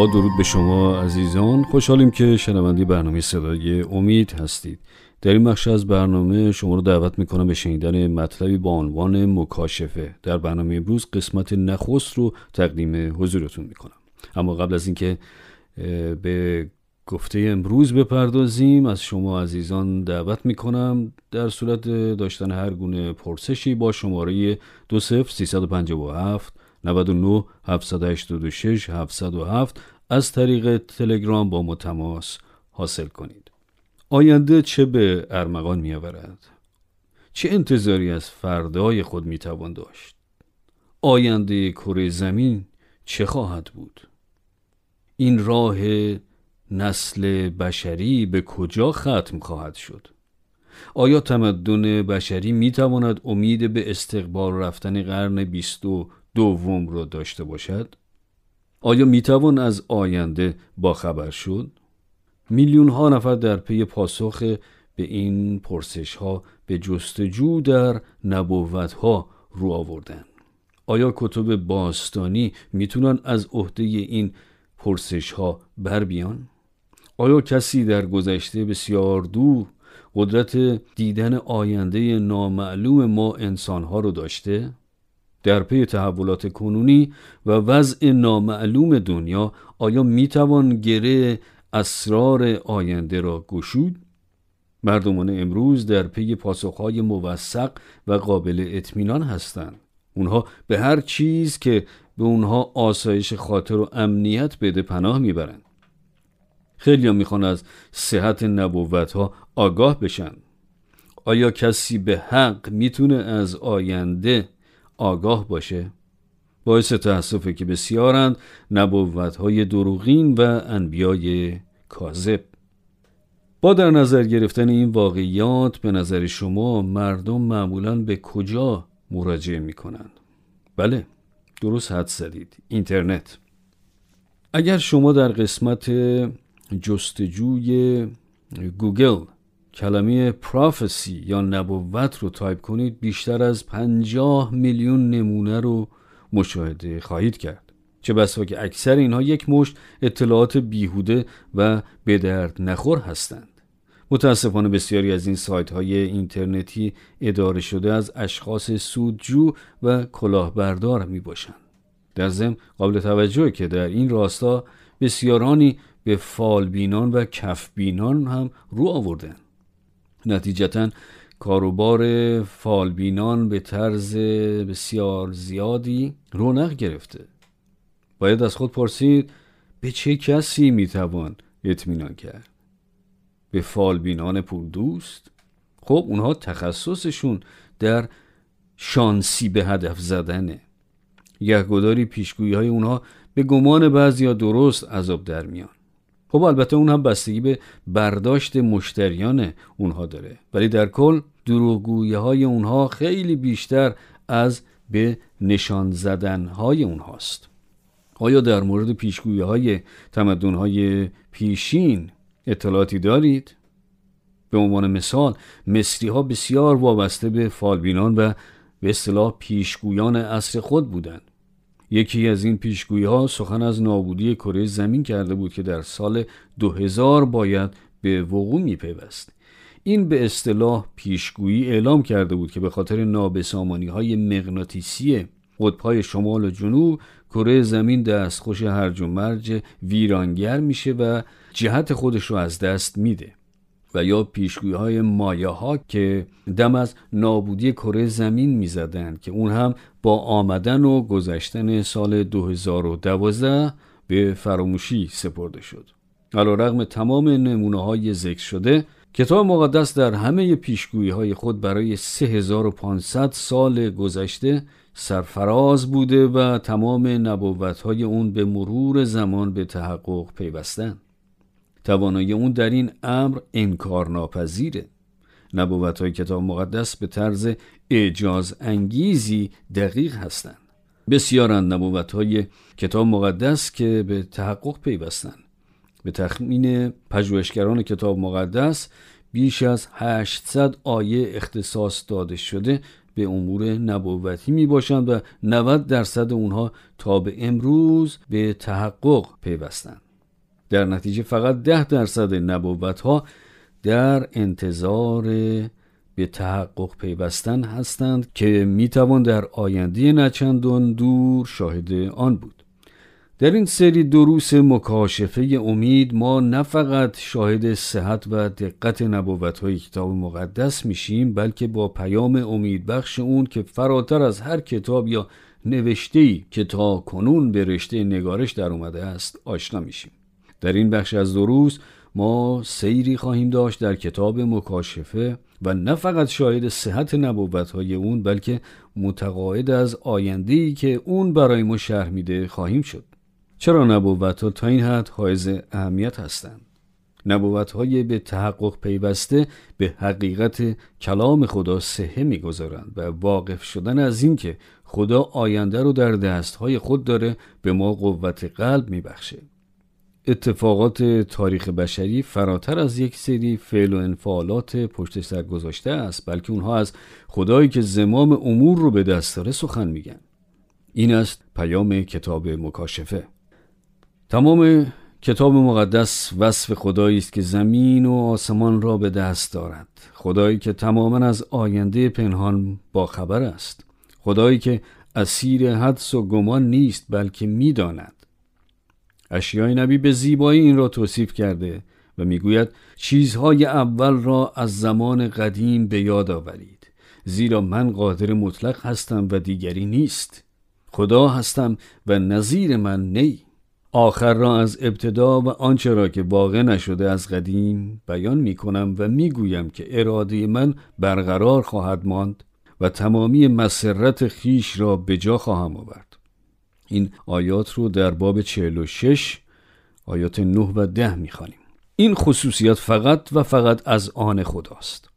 با درود به شما عزیزان. خوشحالیم که شنونده برنامه صدای امید هستید. در این بخش از برنامه شما رو دعوت می‌کنم به شنیدن مطلبی با عنوان مکاشفه. در برنامه امروز قسمت نخست رو تقدیم حضورتون می‌کنم. اما قبل از اینکه به گفته امروز بپردازیم از شما عزیزان دعوت می‌کنم در صورت داشتن هر گونه پرسشی با شماره 20357 99 786 707 از طریق تلگرام با ما تماس حاصل کنید آینده چه به ارمغان می آورد؟ چه انتظاری از فردای خود می توان داشت؟ آینده کره زمین چه خواهد بود؟ این راه نسل بشری به کجا ختم خواهد شد؟ آیا تمدن بشری می تواند امید به استقبال رفتن قرن بیست و دوم را داشته باشد؟ آیا می‌توان از آینده با خبر شد؟ میلیون ها نفر در پی پاسخ به این پرسش ها به جستجو در نبوت ها رو آوردن آیا کتب باستانی می‌تونن از عهده این پرسش ها بر بیان؟ آیا کسی در گذشته بسیار دور قدرت دیدن آینده نامعلوم ما انسان ها رو داشته؟ در پی تحولات کنونی و وضع نامعلوم دنیا آیا می‌توان گره اسرار آینده را گشود؟ مردمان امروز در پی پاسخهای موثق و قابل اطمینان هستند. اونها به هر چیز که به اونها آسایش خاطر و امنیت بده پناه می‌برند. خیلی هم می‌خوان از صحت نبوت ها آگاه بشن. آیا کسی به حق می‌تونه از آینده آگاه باشه. باعث تأسفه که بسیارند نبوت های دروغین و انبیای کاذب. با در نظر گرفتن این واقعیات به نظر شما مردم معمولا به کجا مراجعه می کنند؟ بله درست حد زدید. اینترنت. اگر شما در قسمت جستجوی گوگل کلمه prophecy یا نبوت رو تایپ کنید بیشتر از پنجاه میلیون نمونه رو مشاهده خواهید کرد. چه بسا که اکثر اینها یک مشت اطلاعات بیهوده و به نخور هستند. متاسفانه بسیاری از این سایت های اینترنتی اداره شده از اشخاص سودجو و کلاهبردار می باشند. در ضمن قابل توجه که در این راستا بسیارانی به فالبینان و کفبینان هم رو آوردن نتیجتا کاروبار فالبینان به طرز بسیار زیادی رونق گرفته. باید از خود پرسید به چه کسی می‌توان اطمینان کرد؟ به فالبینان پول دوست خب اونها تخصصشون در شانسی به هدف زدنه. یهگداری پیشگویی های اونها به گمان بعضی یا درست عذاب در میان. خب البته اون هم بستگی به برداشت مشتریان اونها داره. ولی در کل دروغگویی های اونها خیلی بیشتر از به نشان زدن های اونهاست. آیا در مورد پیشگویی های تمدن های پیشین اطلاعاتی دارید؟ به عنوان مثال مصری ها بسیار وابسته به فالبینان و به اصطلاح پیشگویان اصر خود بودند. یکی از این پیشگویی ها سخن از نابودی کره زمین کرده بود که در سال 2000 باید به وقوع می پیوست. این به اصطلاح پیشگویی اعلام کرده بود که به خاطر نابسامانی های مغناطیسی قطبهای شمال و جنوب کره زمین دستخوش هرج و مرج ویرانگر میشه و جهت خودش رو از دست میده و یا پیشگویی های مایه ها که دم از نابودی کره زمین می‌زدند که اون هم با آمدن و گذشتن سال 2012 به فراموشی سپرده شد. علا رغم تمام نمونه های ذکر شده کتاب مقدس در همه پیشگویی های خود برای 3500 سال گذشته سرفراز بوده و تمام نبوت های اون به مرور زمان به تحقق پیوستن. توانایی اون در این امر انکار ناپذیره نبوت های کتاب مقدس به طرز اعجاز انگیزی دقیق هستند بسیارند نبوت های کتاب مقدس که به تحقق پیوستند به تخمین پژوهشگران کتاب مقدس بیش از 800 آیه اختصاص داده شده به امور نبوتی می باشند و 90 درصد اونها تا به امروز به تحقق پیوستند. در نتیجه فقط 10 درصد نبوت ها در انتظار به تحقق پیوستن هستند که می توان در آینده نچندان دور شاهد آن بود. در این سری دروس مکاشفه امید ما نه فقط شاهد صحت و دقت نبوت های کتاب مقدس میشیم بلکه با پیام امید بخش اون که فراتر از هر کتاب یا نوشته که تا کنون به رشته نگارش در اومده است آشنا میشیم در این بخش از دروس ما سیری خواهیم داشت در کتاب مکاشفه و نه فقط شاهد صحت نبوت های اون بلکه متقاعد از آینده که اون برای ما شرح میده خواهیم شد. چرا نبوت ها تا این حد حائز اهمیت هستند؟ نبوت های به تحقق پیوسته به حقیقت کلام خدا سهه می‌گذارند و واقف شدن از اینکه خدا آینده رو در دست های خود داره به ما قوت قلب میبخشه. اتفاقات تاریخ بشری فراتر از یک سری فعل و انفعالات پشت سر گذاشته است بلکه اونها از خدایی که زمام امور رو به دست داره سخن میگن. این است پیام کتاب مکاشفه. تمام کتاب مقدس وصف خدایی است که زمین و آسمان را به دست دارد. خدایی که تماما از آینده پنهان با خبر است. خدایی که اسیر حدس و گمان نیست بلکه می‌داند. اشیای نبی به زیبایی این را توصیف کرده و می‌گوید چیزهای اول را از زمان قدیم به یاد آورید زیرا من قادر مطلق هستم و دیگری نیست. خدا هستم و نظیر من نی. آخر را از ابتدا و آنچه را که واقع نشده از قدیم بیان می کنم و می گویم که اراده من برقرار خواهد ماند و تمامی مسرت خیش را به جا خواهم آورد. این آیات رو در باب 46 آیات 9 و 10 می خانیم. این خصوصیت فقط و فقط از آن خداست.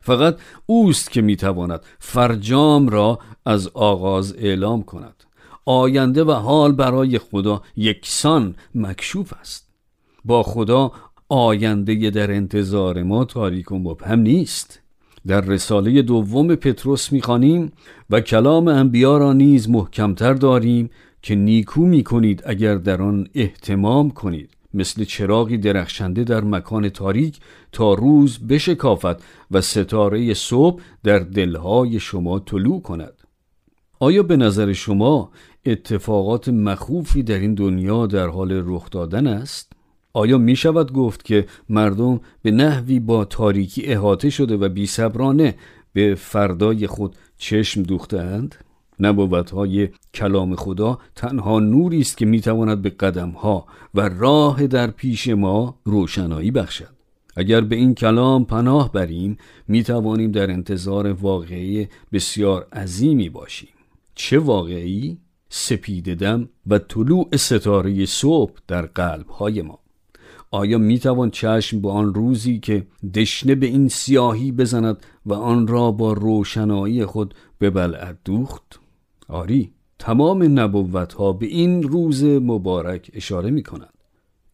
فقط اوست که می‌تواند فرجام را از آغاز اعلام کند. آینده و حال برای خدا یکسان مکشوف است. با خدا آینده در انتظار ما تاریک و مبهم نیست. در رساله دوم پتروس می‌خوانیم و کلام انبیا را نیز محکمتر داریم که نیکو می‌کنید اگر در آن احتمام کنید مثل چراغی درخشنده در مکان تاریک تا روز بشکافد و ستاره صبح در دلهای شما طلوع کند آیا به نظر شما اتفاقات مخوفی در این دنیا در حال رخ دادن است؟ آیا می شود گفت که مردم به نحوی با تاریکی احاطه شده و بیصبرانه به فردای خود چشم دوختند؟ نبوت های کلام خدا تنها نوری است که می‌تواند به قدم ها و راه در پیش ما روشنایی بخشد. اگر به این کلام پناه بریم می توانیم در انتظار واقعی بسیار عظیمی باشیم. چه واقعی سپیددم و طلوع ستاره صبح در قلب های ما. آیا می توان چشم به آن روزی که دشنه به این سیاهی بزند و آن را با روشنایی خود به بلعت دوخت؟ آری تمام نبوت ها به این روز مبارک اشاره می کنند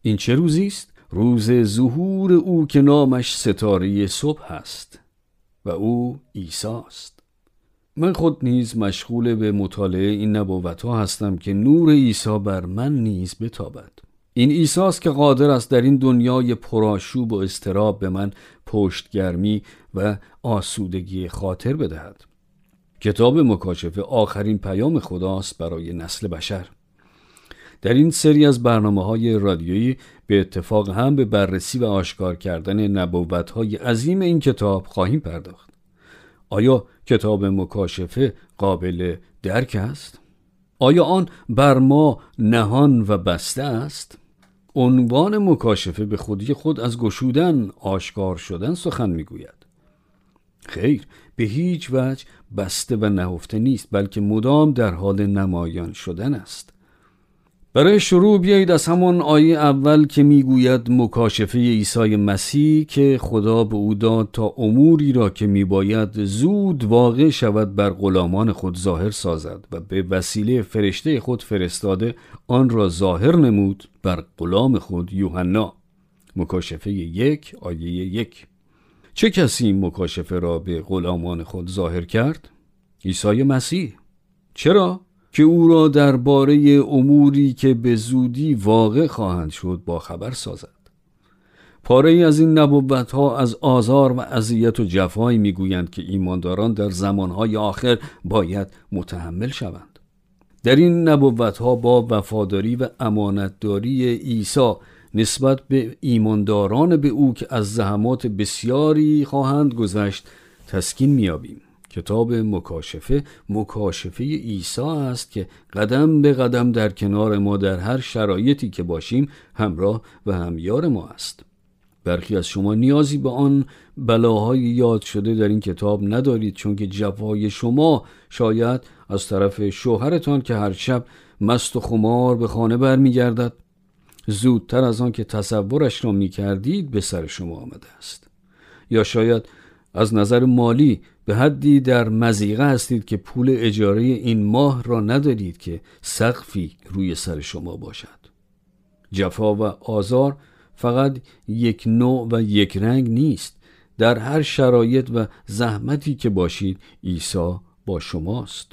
این چه روزی است؟ روز ظهور او که نامش ستاره صبح است و او عیسی است. من خود نیز مشغول به مطالعه این نبوت ها هستم که نور عیسی بر من نیز بتابد. این عیسی است که قادر است در این دنیای پرآشوب و استراب به من پشتگرمی و آسودگی خاطر بدهد. کتاب مکاشفه آخرین پیام خداست برای نسل بشر در این سری از برنامه های رادیویی به اتفاق هم به بررسی و آشکار کردن نبوت های عظیم این کتاب خواهیم پرداخت آیا کتاب مکاشفه قابل درک است؟ آیا آن بر ما نهان و بسته است؟ عنوان مکاشفه به خودی خود از گشودن آشکار شدن سخن می‌گوید خیر به هیچ وجه بسته و نهفته نیست بلکه مدام در حال نمایان شدن است. برای شروع بیایید از همان آیه اول که می‌گوید مکاشفه عیسی مسیح که خدا به او داد تا اموری را که میباید زود واقع شود بر غلامان خود ظاهر سازد و به وسیله فرشته خود فرستاده آن را ظاهر نمود بر غلام خود یوحنا. مکاشفه یک آیه یک. چه کسی این مکاشفه را به غلامان خود ظاهر کرد؟ عیسی مسیح چرا؟ که او را درباره اموری که به زودی واقع خواهند شد با خبر سازد پاره از این نبوت ها از آزار و اذیت و جفایی می‌گویند که ایمانداران در زمانهای آخر باید متحمل شوند در این نبوت ها با وفاداری و امانتداری عیسی نسبت به ایمانداران به او که از زحمات بسیاری خواهند گذشت تسکین میابیم کتاب مکاشفه مکاشفه عیسی است که قدم به قدم در کنار ما در هر شرایطی که باشیم همراه و همیار ما است. برخی از شما نیازی به آن بلاهای یاد شده در این کتاب ندارید چون که جفای شما شاید از طرف شوهرتان که هر شب مست و خمار به خانه برمیگردد. زودتر از آن که تصورش را می کردید به سر شما آمده است. یا شاید از نظر مالی به حدی در مزیقه هستید که پول اجاره این ماه را ندارید که سقفی روی سر شما باشد. جفا و آزار فقط یک نوع و یک رنگ نیست. در هر شرایط و زحمتی که باشید عیسی با شماست.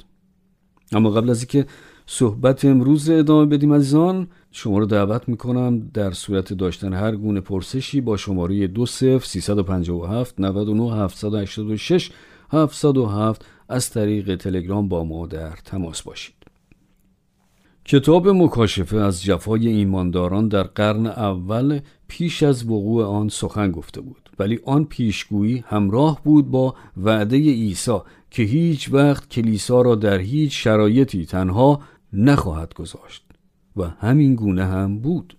اما قبل از اینکه صحبت امروز ادامه بدیم عزیزان. شما رو دعوت می‌کنم در صورت داشتن هر گونه پرسشی با شماره 20 357 99 786 707 از طریق تلگرام با ما در تماس باشید. کتاب مکاشفه از جفای ایمانداران در قرن اول پیش از وقوع آن سخن گفته بود ولی آن پیشگویی همراه بود با وعده عیسی که هیچ وقت کلیسا را در هیچ شرایطی تنها نخواهد گذاشت و همین گونه هم بود.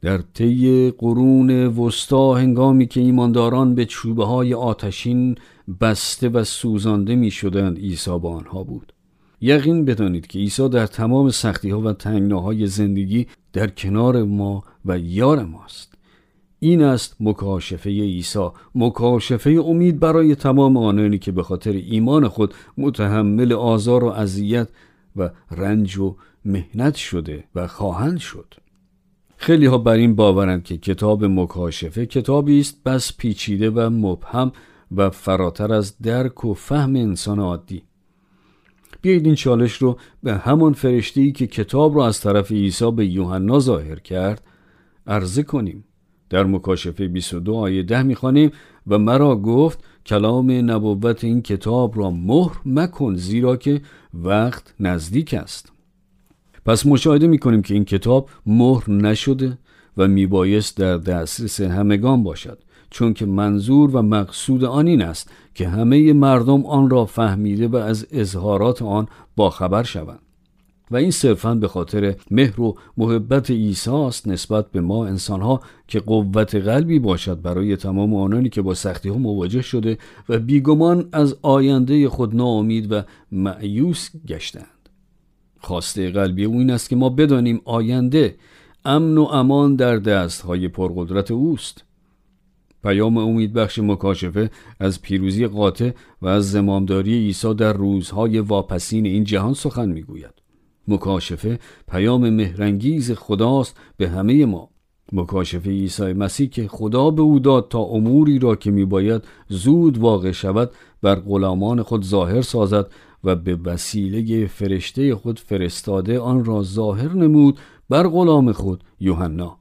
در طی قرون وسطا هنگامی که ایمانداران به چوبه های آتشین بسته و سوزانده می شدند عیسی با آنها بود. یقین بدانید که عیسی در تمام سختی ها و تنگناهای زندگی در کنار ما و یار ماست. این است مکاشفه عیسی مکاشفه امید برای تمام آنانی که به خاطر ایمان خود متحمل آزار و اذیت و رنج و مهنت شده و خواهند شد. خیلی ها بر این باورند که کتاب مکاشفه کتابی است بس پیچیده و مبهم و فراتر از درک و فهم انسان عادی. بیایید این چالش رو به همان فرشته که کتاب را از طرف عیسی به یوحنا ظاهر کرد عرضه کنیم. در مکاشفه 22 آیه 10 می‌خوانیم و مرا گفت کلام نبوت این کتاب را مهر مکن زیرا که وقت نزدیک است. پس مشاهده می‌کنیم که این کتاب مهر نشده و میبایست در دسترس همگان باشد چون که منظور و مقصود آن این است که همه مردم آن را فهمیده و از اظهارات آن باخبر شوند. و این صرفا به خاطر مهر و محبت عیسی است نسبت به ما انسانها که قوت قلبی باشد برای تمام آنانی که با سختی ها مواجه شده و بیگمان از آینده خود ناامید و معیوس گشتند. خواسته قلبی او این است که ما بدانیم آینده امن و امان در دست های پرقدرت اوست. پیام امید بخش مکاشفه از پیروزی قاطع و از زمامداری عیسی در روزهای واپسین این جهان سخن می‌گوید. مکاشفه پیام مهرنگیز خداست به همه ما. مکاشفه عیسی مسیح که خدا به او داد تا اموری را که میباید زود واقع شود بر غلامان خود ظاهر سازد و به وسیله فرشته خود فرستاده آن را ظاهر نمود بر غلام خود یوحنا.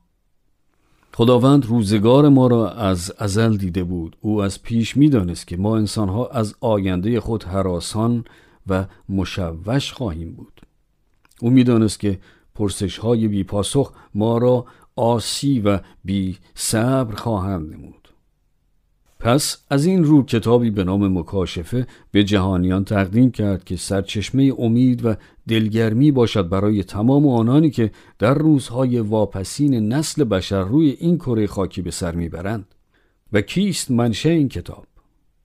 خداوند روزگار ما را از ازل دیده بود. او از پیش می‌دانست که ما انسانها از آینده خود حراسان و مشوش خواهیم بود. او می‌دانست که پرسش های بی پاسخ ما را آسی و بی صبر خواهند نمود. پس از این رو کتابی به نام مکاشفه به جهانیان تقدیم کرد که سرچشمه امید و دلگرمی باشد برای تمام آنانی که در روزهای واپسین نسل بشر روی این کره خاکی به سر می‌برند. و کیست منشه این کتاب؟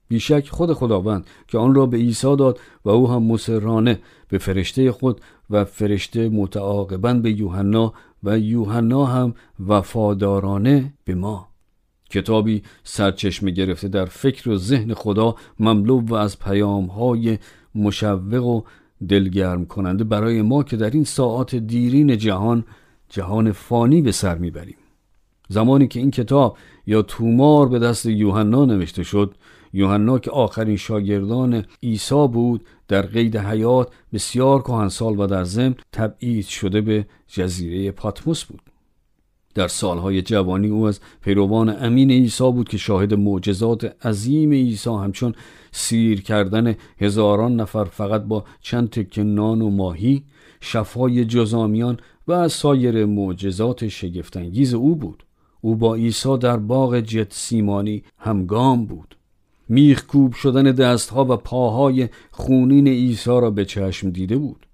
بیشک خود خداوند که آن را به عیسی داد و او هم مسررانه به فرشته خود و فرشته متعاقبا به یوحنا و یوحنا هم وفادارانه به ما. کتابی سرچشمه گرفته در فکر و ذهن خدا مملو و از پیام های مشوق و دلگرم کننده برای ما که در این ساعات دیرین جهان جهان فانی به سر می‌بریم. زمانی که این کتاب یا تومار به دست یوحنا نوشته شد یوحنا که آخرین شاگردان عیسی بود در قید حیات بسیار کهنسال و در ضمن تبعید شده به جزیره پاتموس بود. در سالهای جوانی او از پیروان امین عیسی بود که شاهد معجزات عظیم عیسی همچون سیر کردن هزاران نفر فقط با چند تکه نان و ماهی شفای جزامیان و سایر معجزات شگفتانگیز او بود. او با عیسی در باغ جت سیمانی همگام بود. میخ کوب شدن دستها و پاهای خونین عیسی را به چشم دیده بود.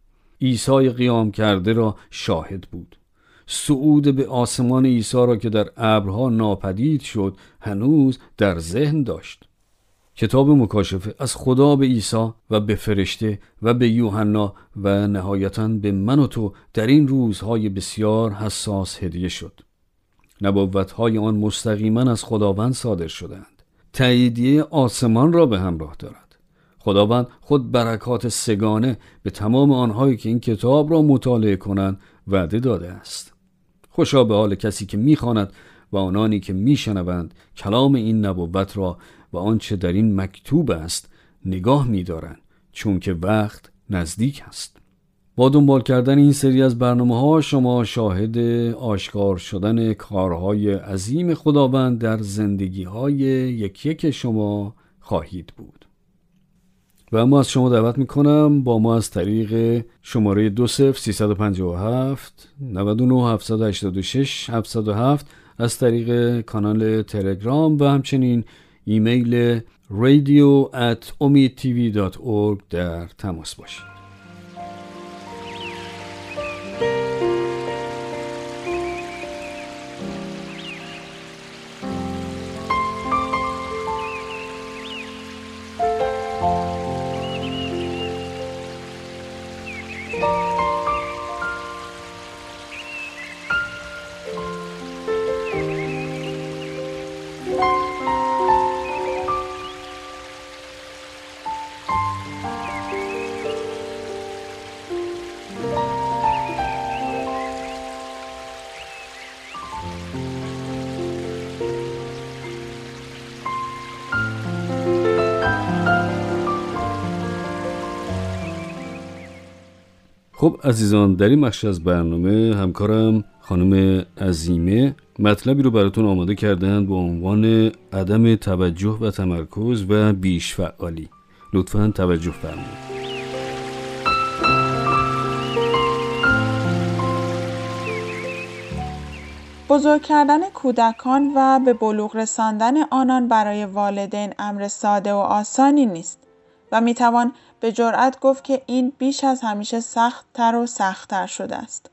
عیسی قیام کرده را شاهد بود. صعود به آسمان عیسی را که در ابرها ناپدید شد هنوز در ذهن داشت. کتاب مکاشفه از خدا به عیسی و به فرشته و به یوحنا و نهایتا به من و تو در این روزهای بسیار حساس هدیه شد. نبوتهای آن مستقیما از خداوند صادر شدند تاییدیه آسمان را به همراه دارد. خداوند خود برکات سگانه به تمام آنهایی که این کتاب را مطالعه کنند وعده داده است. خوشا به حال کسی که می‌خواند و آنانی که میشنوند کلام این نبوت را و آنچه در این مکتوب است نگاه میدارند چون که وقت نزدیک است. با دنبال کردن این سری از برنامه ها شما شاهد آشکار شدن کارهای عظیم خداوند در زندگی های یکی یک شما خواهید بود. و اما از شما دعوت می‌کنم با ما از طریق شماره 20357 99 786 707 از طریق کانال تلگرام و همچنین ایمیل radio at در تماس باشید. خب عزیزان در این بخش از برنامه همکارم خانم عظیمه مطلبی رو براتون آماده کردن به عنوان عدم توجه و تمرکز و بیش فعالی. لطفا توجه فرمایید. بزرگ کردن کودکان و به بلوغ رساندن آنان برای والدین امر ساده و آسانی نیست و می‌توان به جرأت گفت که این بیش از همیشه سختتر و سختتر شده است.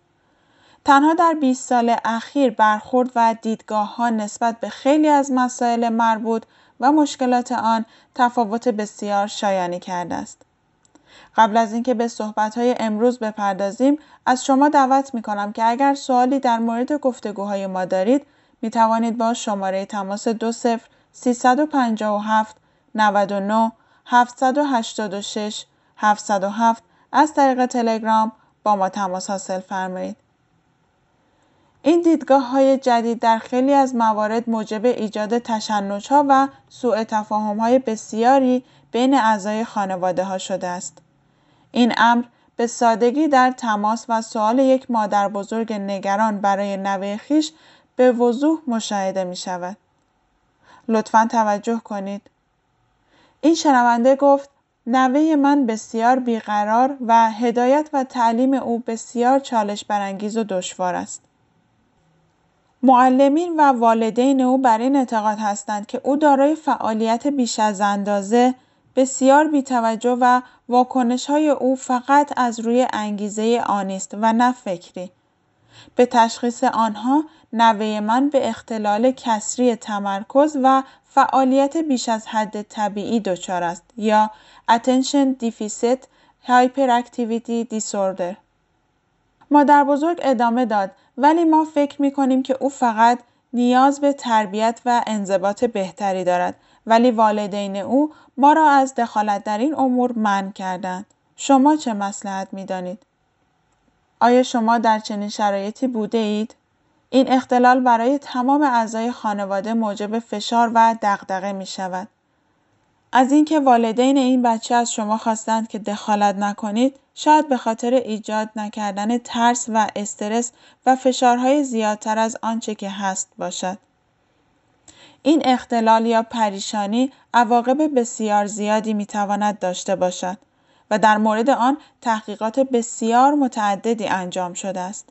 تنها در 20 سال اخیر برخورد و دیدگاه ها نسبت به خیلی از مسائل مربوط و مشکلات آن تفاوت بسیار شایانی کرده است. قبل از اینکه به صحبت های امروز بپردازیم از شما دعوت می کنم که اگر سوالی در مورد گفتگوهای ما دارید می توانید با شماره تماس 20 357 99 786 707 از طریق تلگرام با ما تماس حاصل فرمایید. این دیدگاه های جدید در خیلی از موارد موجب ایجاد تشنج ها و سوء تفاهم های بسیاری بین اعضای خانواده ها شده است. این امر به سادگی در تماس و سوال یک مادر بزرگ نگران برای نوه خیش به وضوح مشاهده می شود. لطفا توجه کنید. این شنونده گفت نوه من بسیار بیقرار و هدایت و تعلیم او بسیار چالش برانگیز و دشوار است. معلمین و والدین او بر این اعتقاد هستند که او دارای فعالیت بیش از اندازه بسیار بیتوجه و واکنش های او فقط از روی انگیزه آنی است و نه فکری. به تشخیص آنها نوه من به اختلال کسری تمرکز و فعالیت بیش از حد طبیعی دچار است یا Attention Deficit Hyperactivity Disorder مادر بزرگ ادامه داد ولی ما فکر می کنیم که او فقط نیاز به تربیت و انضباط بهتری دارد ولی والدین او ما را از دخالت در این امور منع کردند. شما چه مسلحت می دانید؟ آیا شما در چنین شرایطی بوده اید؟ این اختلال برای تمام اعضای خانواده موجب فشار و دغدغه می شود. از اینکه والدین این بچه از شما خواستند که دخالت نکنید شاید به خاطر ایجاد نکردن ترس و استرس و فشارهای زیادتر از آنچه که هست باشد. این اختلال یا پریشانی عواقب بسیار زیادی می تواند داشته باشد و در مورد آن تحقیقات بسیار متعددی انجام شده است.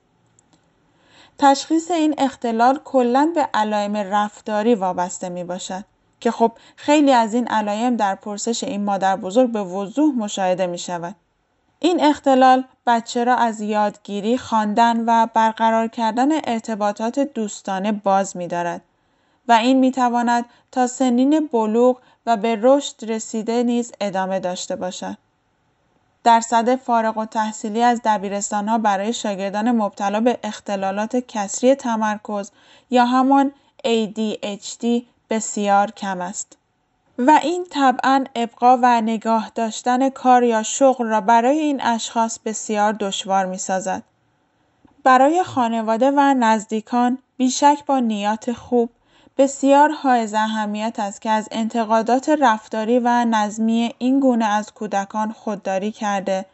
تشخیص این اختلال کلا به علائم رفتاری وابسته می باشد که خب خیلی از این علائم در پرسش این مادر بزرگ به وضوح مشاهده می شود. این اختلال بچه را از یادگیری، خواندن و برقرار کردن ارتباطات دوستانه باز می دارد و این می تواند تا سنین بلوغ و به رشد رسیده نیز ادامه داشته باشد. درصد فارغ و تحصیلی از دبیرستان ها برای شاگردان مبتلا به اختلالات کسری تمرکز یا همان ADHD بسیار کم است. و این طبعا ابقا و نگاه داشتن کار یا شغل را برای این اشخاص بسیار دشوار می سازد. برای خانواده و نزدیکان بیشک با نیات خوب بسیار حائز اهمیت است که از انتقادات رفتاری و نظمی این گونه از کودکان خودداری کرده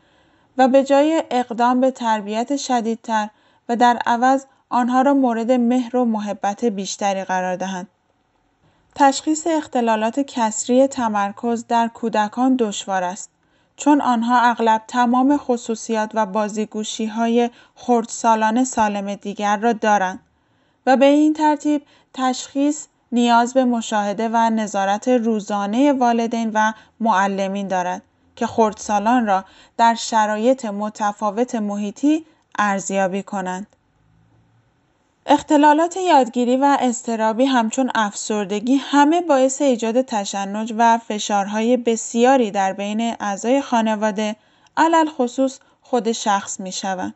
و به جای اقدام به تربیت شدیدتر و در عوض آنها را مورد مهر و محبت بیشتری قرار دهند. تشخیص اختلالات کسری تمرکز در کودکان دشوار است چون آنها اغلب تمام خصوصیات و بازیگوشی های خردسالان سالم دیگر را دارند و به این ترتیب تشخیص نیاز به مشاهده و نظارت روزانه والدین و معلمین دارد که خردسالان را در شرایط متفاوت محیطی ارزیابی کنند. اختلالات یادگیری و اضطرابی همچون افسردگی همه باعث ایجاد تشنج و فشارهای بسیاری در بین اعضای خانواده علل خصوص خود شخص می شوند.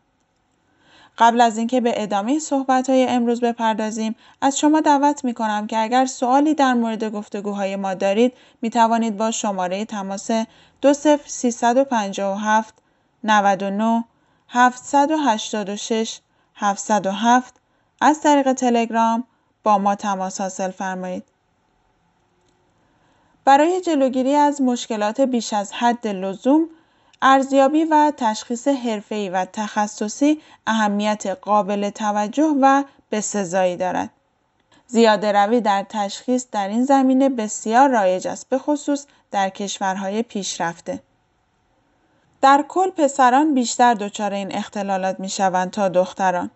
قبل از اینکه به ادامه صحبت های امروز بپردازیم از شما دعوت می کنم که اگر سوالی در مورد گفتگوهای ما دارید می توانید با شماره تماس 20357 99 786 707 از طریق تلگرام با ما تماس حاصل فرمایید. برای جلوگیری از مشکلات بیش از حد لزوم ارزیابی و تشخیص حرفه‌ای و تخصصی اهمیت قابل توجه و بسزایی دارد. زیاده روی در تشخیص در این زمینه بسیار رایج است به خصوص در کشورهای پیشرفته. در کل پسران بیشتر دچار این اختلالات می شوند تا دختران.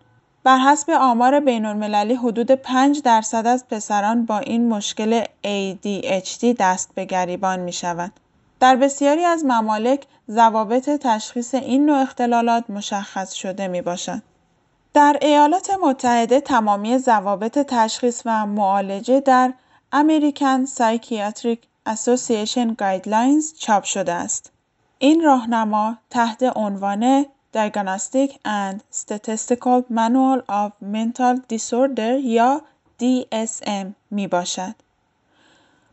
بر حسب آمار بین‌المللی حدود 5 درصد از پسران با این مشکل ADHD دست به گریبان می شوند. در بسیاری از ممالک ضوابط تشخیص این نوع اختلالات مشخص شده می باشد. در ایالات متحده تمامی ضوابط تشخیص و معالجه در American Psychiatric Association Guidelines چاپ شده است. این راهنما تحت عنوان Diagnostic and Statistical Manual of Mental Disorder یا DSM می باشد.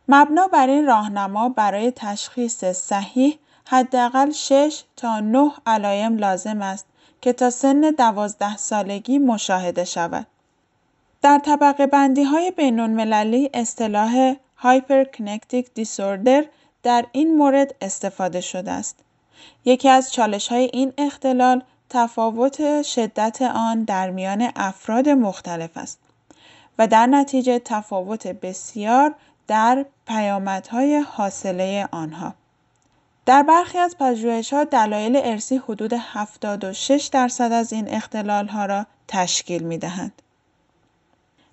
مبنا بر این راهنما برای تشخیص صحیح حداقل 6 تا 9 علایم لازم است که تا سن 12 سالگی مشاهده شود. در طبقه بندی های بین المللی اصطلاح Hyperkinetic Disorder در این مورد استفاده شده است. یکی از چالش های این اختلال تفاوت شدت آن در میان افراد مختلف است و در نتیجه تفاوت بسیار در پیامدهای حاصله آنها. در برخی از ها دلایل ارثی حدود 76 درصد از این ها را تشکیل می دهند.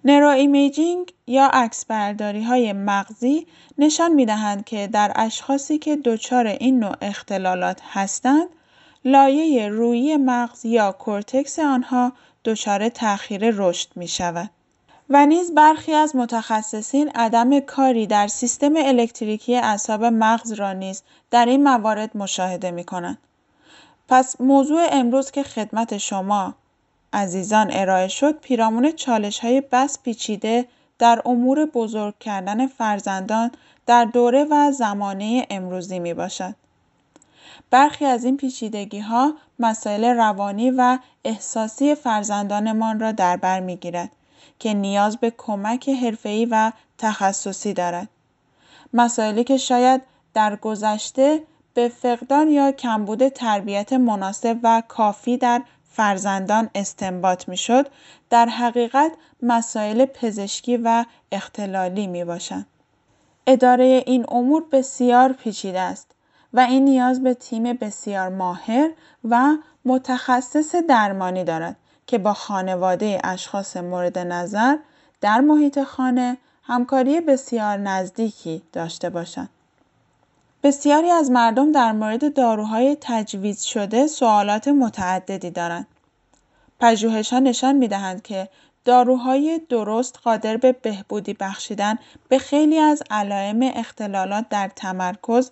neuroimaging یا عکسبرداری های مغزی نشان می دهند که در اشخاصی که دچار این نوع اختلالات هستند، لایه رویی مغز یا کورتکس آنها دچار تأخیر رشد می شود. و نیز برخی از متخصصین عدم کاری در سیستم الکتریکی اعصاب مغز را نیز در این موارد مشاهده می کنند. پس موضوع امروز که خدمت شما عزیزان ارائه شد پیرامون چالش های بس پیچیده در امور بزرگ کردن فرزندان در دوره و زمانه امروزی می باشد. برخی از این پیچیدگی ها مسائل روانی و احساسی فرزندانمان را در بر می گیرد که نیاز به کمک حرفه‌ای و تخصصی دارد. مسائلی که شاید در گذشته به فقدان یا کمبود تربیت مناسب و کافی در فرزندان استنباط می‌شد در حقیقت مسائل پزشکی و اختلالی می باشند. اداره این امور بسیار پیچیده است و این نیاز به تیم بسیار ماهر و متخصص درمانی دارد که با خانواده اشخاص مورد نظر در محیط خانه همکاری بسیار نزدیکی داشته باشند. بسیاری از مردم در مورد داروهای تجویز شده سوالات متعددی دارند. پژوهش‌ها نشان می‌دهند که داروهای درست قادر به بهبودی بخشیدن به خیلی از علائم اختلالات در تمرکز،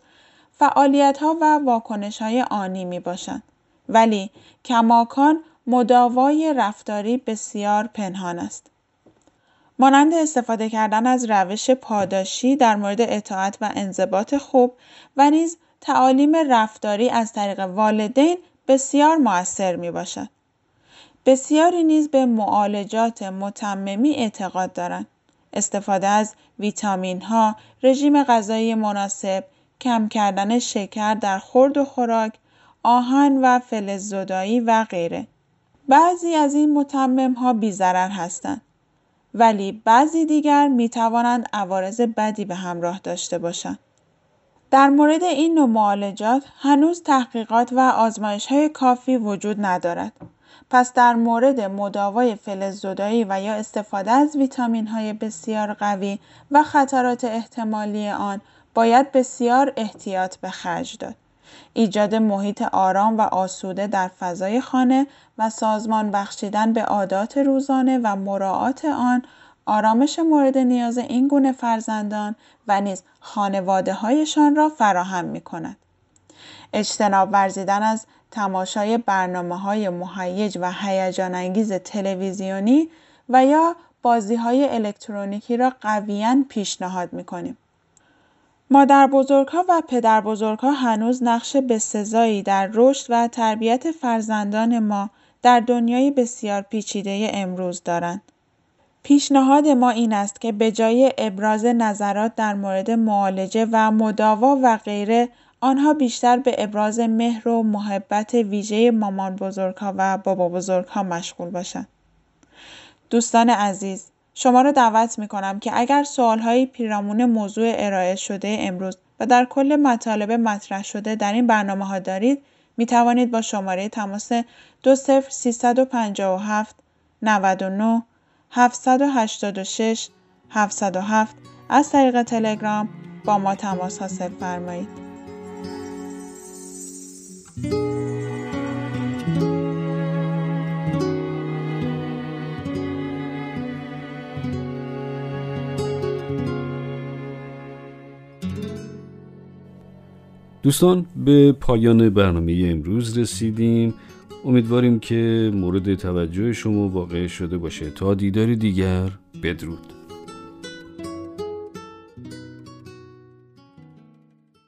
فعالیت‌ها و واکنش‌های آنی می‌باشند. ولی کماکان مداوای رفتاری بسیار پنهان است. مانند استفاده کردن از روش پاداشی در مورد اطاعت و انضباط خوب و نیز تعالیم رفتاری از طریق والدین بسیار مؤثر می باشد. بسیاری نیز به معالجات متممی اعتقاد دارند. استفاده از ویتامین ها، رژیم غذایی مناسب، کم کردن شکر در خورد و خوراک، آهن و فلز زدایی و غیره. بعضی از این متمم ها بیزرر هستند. ولی بعضی دیگر می توانند عوارض بدی به همراه داشته باشند. در مورد این نوع معالجات هنوز تحقیقات و آزمایش های کافی وجود ندارد. پس در مورد مداوای فلز زدایی و یا استفاده از ویتامین های بسیار قوی و خطرات احتمالی آن باید بسیار احتیاط به خرج داد. ایجاد محیط آرام و آسوده در فضای خانه و سازمان بخشیدن به عادات روزانه و مراعات آن آرامش مورد نیاز این گونه فرزندان و نیز خانواده هایشان را فراهم می کند. اجتناب ورزیدن از تماشای برنامه های مهیج و هیجان انگیز تلویزیونی و یا بازی های الکترونیکی را قویاً پیشنهاد می کنیم. مادر بزرگها و پدر بزرگها هنوز نقش بسزایی در رشد و تربیت فرزندان ما در دنیای بسیار پیچیده امروز دارند. پیشنهاد ما این است که به جای ابراز نظرات در مورد معالجه و مداوا و غیره آنها بیشتر به ابراز مهر و محبت ویژه مامان بزرگها و بابا بزرگها مشغول باشند. دوستان عزیز شما را دعوت می کنم که اگر سوالهایی پیرامون موضوع ارائه شده امروز و در کل مطالب مطرح شده در این برنامه ها دارید می توانید با شماره تماس 20357 99 786 707 از طریق تلگرام با ما تماس حاصل فرمایید. دوستان به پایان برنامه امروز رسیدیم. امیدواریم که مورد توجه شما واقع شده باشه. تا دیدار دیگر بدرود.